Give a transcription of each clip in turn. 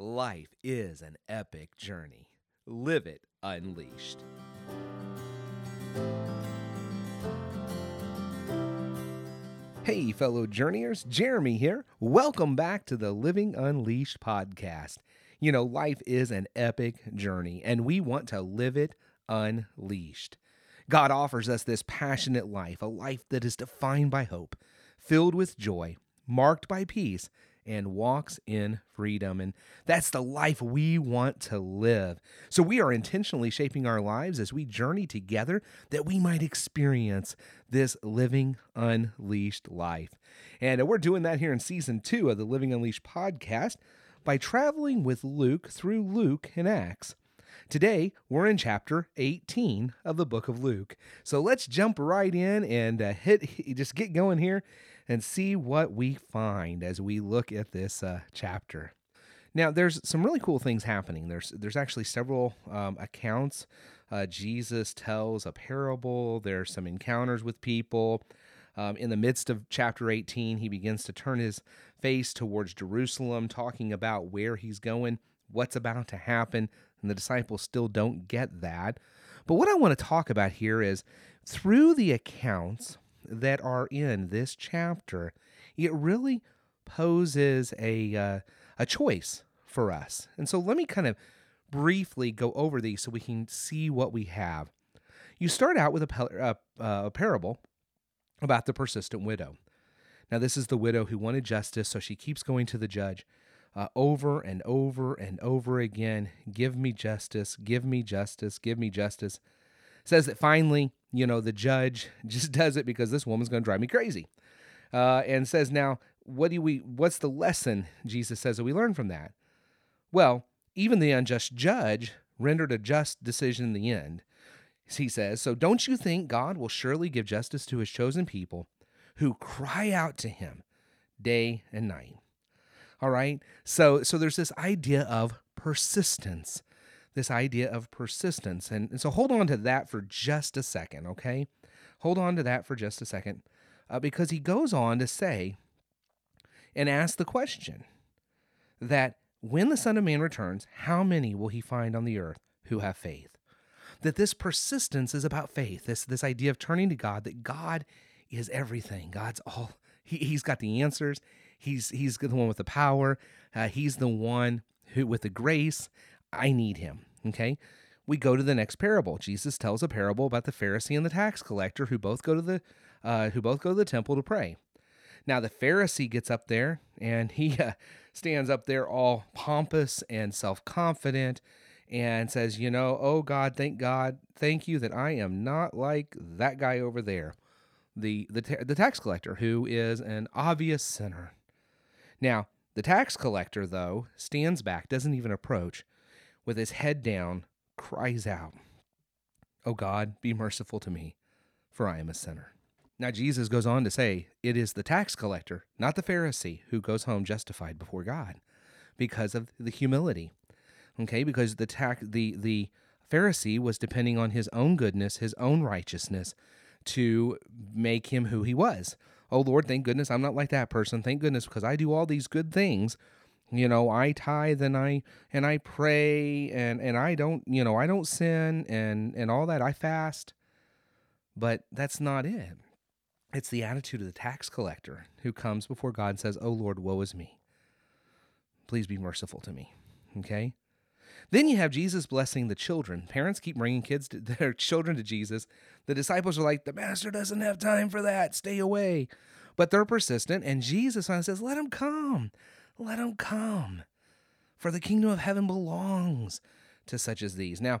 Life is an epic journey. Live it unleashed. Hey, fellow journeyers, Jeremy here. Welcome back to the Living Unleashed podcast. You know, life is an epic journey, and we want to live it unleashed. God offers us this passionate life, a life that is defined by hope, filled with joy, marked by peace, and walks in freedom. And that's the life we want to live. So we are intentionally shaping our lives as we journey together that we might experience this living unleashed life. And we're doing that here in season two of the Living Unleashed podcast by traveling with Luke through Luke and Acts. Today, we're in chapter 18 of the book of Luke. So let's jump right in and uh, hit, just get going here and see what we find as we look at this uh, chapter. Now, there's some really cool things happening. There's there's actually several um, accounts. Uh, Jesus tells a parable. There's some encounters with people. Um, in the midst of chapter 18, he begins to turn his face towards Jerusalem, talking about where he's going, what's about to happen, and the disciples still don't get that. But what I want to talk about here is through the accounts that are in this chapter, it really poses a uh, a choice for us. And so let me kind of briefly go over these so we can see what we have. You start out with a, uh, uh, a parable about the persistent widow. Now, this is the widow who wanted justice, so she keeps going to the judge uh, over and over and over again Give me justice, give me justice, give me justice. Says that finally you know, the judge just does it because this woman's going to drive me crazy. Uh, and says, now, what do we, what's the lesson Jesus says that we learn from that? Well, even the unjust judge rendered a just decision in the end. He says, so don't you think God will surely give justice to his chosen people who cry out to him day and night? All right. So, so there's this idea of persistence this idea of persistence. And, and so hold on to that for just a second, okay? Hold on to that for just a second uh, because he goes on to say and ask the question that when the Son of Man returns, how many will he find on the earth who have faith? That this persistence is about faith, this, this idea of turning to God, that God is everything. God's all, he, he's got the answers. He's, he's the one with the power. Uh, he's the one who, with the grace, I need him. Okay. We go to the next parable. Jesus tells a parable about the Pharisee and the tax collector who both go to the uh, who both go to the temple to pray. Now the Pharisee gets up there and he uh, stands up there all pompous and self-confident and says, "You know, oh God, thank God, thank you that I am not like that guy over there, the the the tax collector who is an obvious sinner." Now, the tax collector though stands back, doesn't even approach with his head down, cries out, O God, be merciful to me, for I am a sinner. Now, Jesus goes on to say, It is the tax collector, not the Pharisee, who goes home justified before God because of the humility. Okay, because the tax, the, the Pharisee was depending on his own goodness, his own righteousness to make him who he was. Oh Lord, thank goodness I'm not like that person. Thank goodness because I do all these good things you know i tithe and i and i pray and and i don't you know i don't sin and and all that i fast. But that's not it. It's the attitude of the tax collector who comes before god and says oh lord woe is me. Please be merciful to me. Okay? Then you have jesus blessing the children. Parents keep bringing kids to their children to jesus. The disciples are like the master doesn't have time for that. Stay away. But they're persistent and jesus says let them come let them come. For the kingdom of heaven belongs to such as these. Now,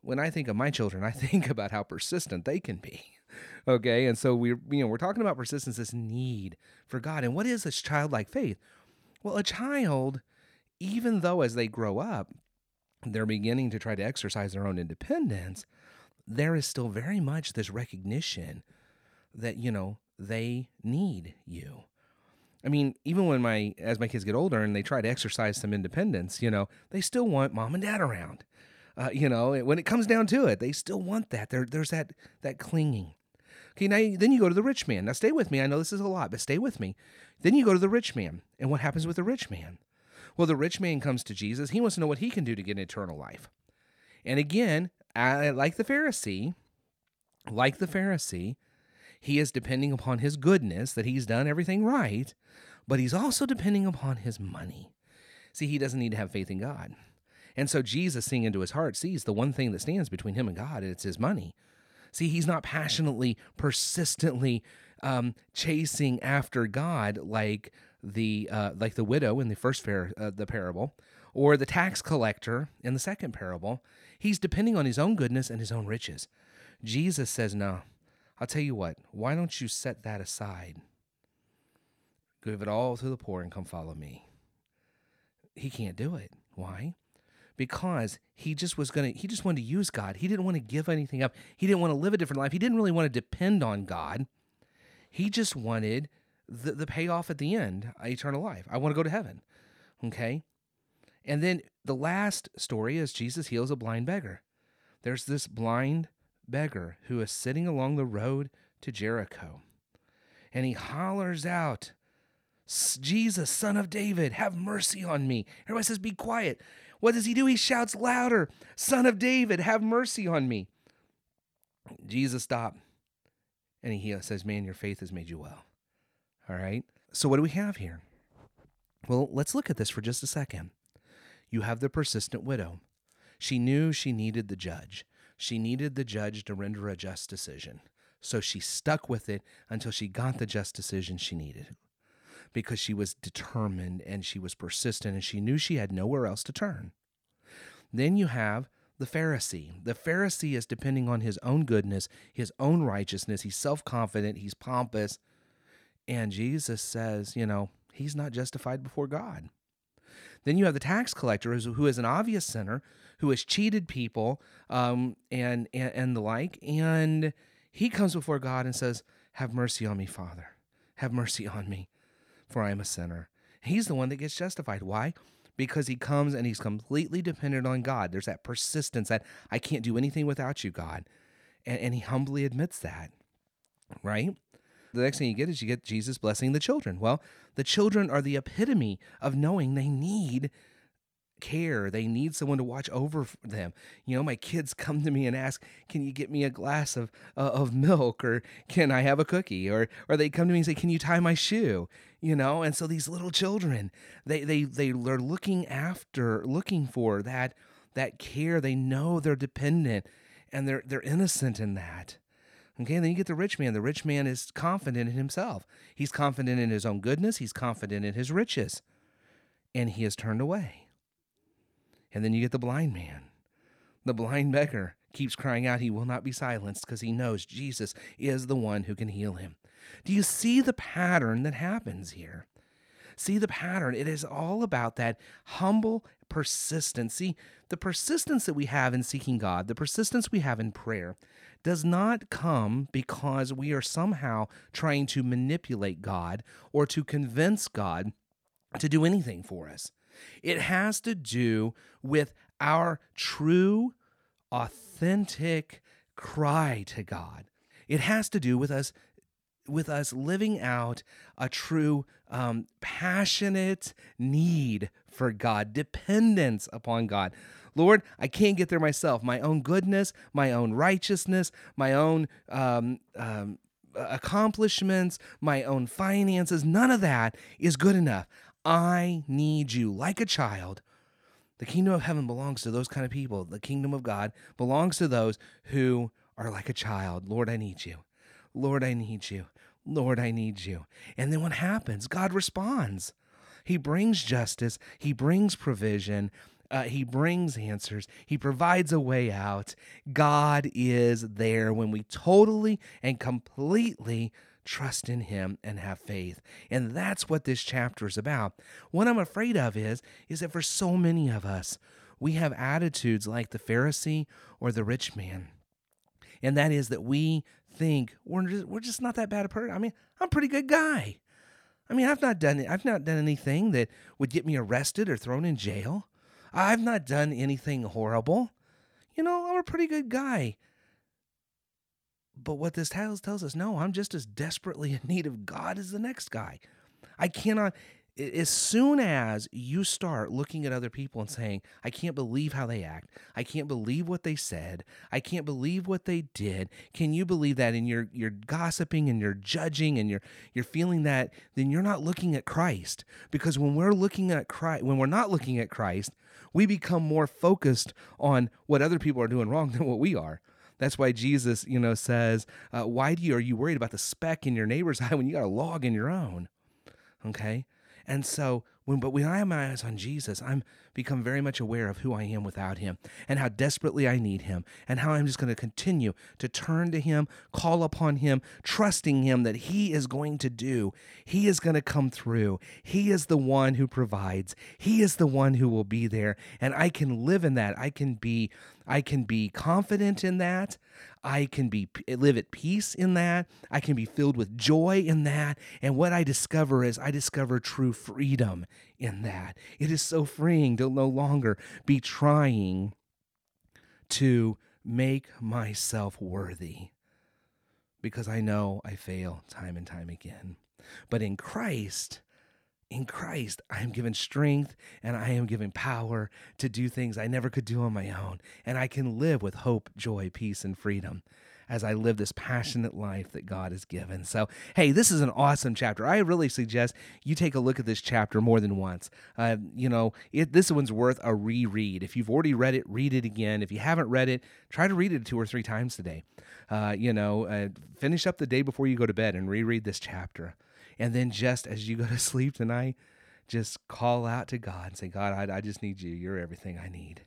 when I think of my children, I think about how persistent they can be. Okay, and so we're you know we're talking about persistence, this need for God, and what is this childlike faith? Well, a child, even though as they grow up, they're beginning to try to exercise their own independence, there is still very much this recognition that you know they need you. I mean, even when my as my kids get older and they try to exercise some independence, you know, they still want mom and dad around. Uh, you know, when it comes down to it, they still want that. There, there's that that clinging. Okay, now then you go to the rich man. Now stay with me. I know this is a lot, but stay with me. Then you go to the rich man, and what happens with the rich man? Well, the rich man comes to Jesus. He wants to know what he can do to get eternal life. And again, like the Pharisee, like the Pharisee, he is depending upon his goodness that he's done everything right, but he's also depending upon his money. See, he doesn't need to have faith in God. And so Jesus, seeing into his heart, sees the one thing that stands between him and God, and it's his money. See, he's not passionately, persistently um, chasing after God like the uh, like the widow in the first par- uh, the parable, or the tax collector in the second parable. He's depending on his own goodness and his own riches. Jesus says, "No, I'll tell you what. Why don't you set that aside? Give it all to the poor and come follow me." He can't do it. Why? because he just was going to he just wanted to use God. He didn't want to give anything up. He didn't want to live a different life. He didn't really want to depend on God. He just wanted the, the payoff at the end, uh, eternal life. I want to go to heaven. Okay? And then the last story is Jesus heals a blind beggar. There's this blind beggar who is sitting along the road to Jericho. And he hollers out, Jesus, son of David, have mercy on me. Everybody says, Be quiet. What does he do? He shouts louder, Son of David, have mercy on me. Jesus stopped and he says, Man, your faith has made you well. All right. So, what do we have here? Well, let's look at this for just a second. You have the persistent widow. She knew she needed the judge. She needed the judge to render a just decision. So she stuck with it until she got the just decision she needed because she was determined and she was persistent and she knew she had nowhere else to turn. Then you have the Pharisee. The Pharisee is depending on his own goodness, his own righteousness. He's self confident, he's pompous. And Jesus says, you know, he's not justified before God. Then you have the tax collector, who is an obvious sinner, who has cheated people um, and, and, and the like. And he comes before God and says, Have mercy on me, Father. Have mercy on me for I am a sinner. He's the one that gets justified. Why? Because he comes and he's completely dependent on God. There's that persistence that I can't do anything without you, God. And, and he humbly admits that, right? The next thing you get is you get Jesus blessing the children. Well, the children are the epitome of knowing they need care. They need someone to watch over them. You know, my kids come to me and ask, "Can you get me a glass of uh, of milk or can I have a cookie?" or or they come to me and say, "Can you tie my shoe?" You know, and so these little children, they they they are looking after, looking for that that care. They know they're dependent and they're they're innocent in that. Okay, then you get the rich man. The rich man is confident in himself. He's confident in his own goodness, he's confident in his riches. And he has turned away. And then you get the blind man. The blind beggar keeps crying out he will not be silenced because he knows Jesus is the one who can heal him. Do you see the pattern that happens here? See the pattern. It is all about that humble persistence. See, the persistence that we have in seeking God, the persistence we have in prayer, does not come because we are somehow trying to manipulate God or to convince God to do anything for us. It has to do with our true, authentic cry to God. It has to do with us with us living out a true um, passionate need for God, dependence upon God. Lord, I can't get there myself. My own goodness, my own righteousness, my own um, um, accomplishments, my own finances, none of that is good enough. I need you like a child. The kingdom of heaven belongs to those kind of people. The kingdom of God belongs to those who are like a child. Lord, I need you. Lord, I need you. Lord, I need you. And then what happens? God responds. He brings justice, He brings provision, uh, He brings answers, He provides a way out. God is there when we totally and completely trust in him and have faith. And that's what this chapter is about. What I'm afraid of is is that for so many of us, we have attitudes like the Pharisee or the rich man. And that is that we think we're just, we're just not that bad a person. I mean, I'm a pretty good guy. I mean, I've not done I've not done anything that would get me arrested or thrown in jail. I've not done anything horrible. You know, I'm a pretty good guy. But what this tells tells us, no, I'm just as desperately in need of God as the next guy. I cannot as soon as you start looking at other people and saying, I can't believe how they act, I can't believe what they said, I can't believe what they did, can you believe that? And you're you're gossiping and you're judging and you're you're feeling that, then you're not looking at Christ. Because when we're looking at Christ, when we're not looking at Christ, we become more focused on what other people are doing wrong than what we are. That's why Jesus, you know, says, uh, "Why do you are you worried about the speck in your neighbor's eye when you got a log in your own?" Okay, and so when but when I have my eyes on Jesus, I'm become very much aware of who I am without him and how desperately I need him and how I'm just going to continue to turn to him, call upon him, trusting him that he is going to do. He is going to come through. He is the one who provides. He is the one who will be there and I can live in that. I can be I can be confident in that. I can be live at peace in that. I can be filled with joy in that. And what I discover is I discover true freedom in that. It is so freeing to no longer be trying to make myself worthy because I know I fail time and time again. But in Christ, in Christ, I am given strength and I am given power to do things I never could do on my own. And I can live with hope, joy, peace, and freedom as I live this passionate life that God has given. So, hey, this is an awesome chapter. I really suggest you take a look at this chapter more than once. Uh, you know, it, this one's worth a reread. If you've already read it, read it again. If you haven't read it, try to read it two or three times today. Uh, you know, uh, finish up the day before you go to bed and reread this chapter. And then just as you go to sleep tonight, just call out to God and say, God, I, I just need you. You're everything I need.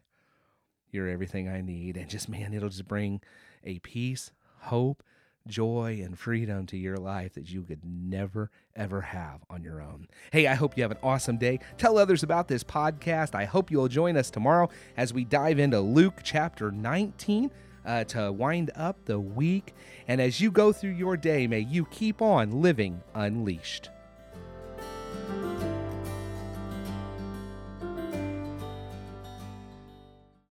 You're everything I need. And just, man, it'll just bring a peace, hope, joy, and freedom to your life that you could never, ever have on your own. Hey, I hope you have an awesome day. Tell others about this podcast. I hope you'll join us tomorrow as we dive into Luke chapter 19. Uh, to wind up the week. And as you go through your day, may you keep on living unleashed.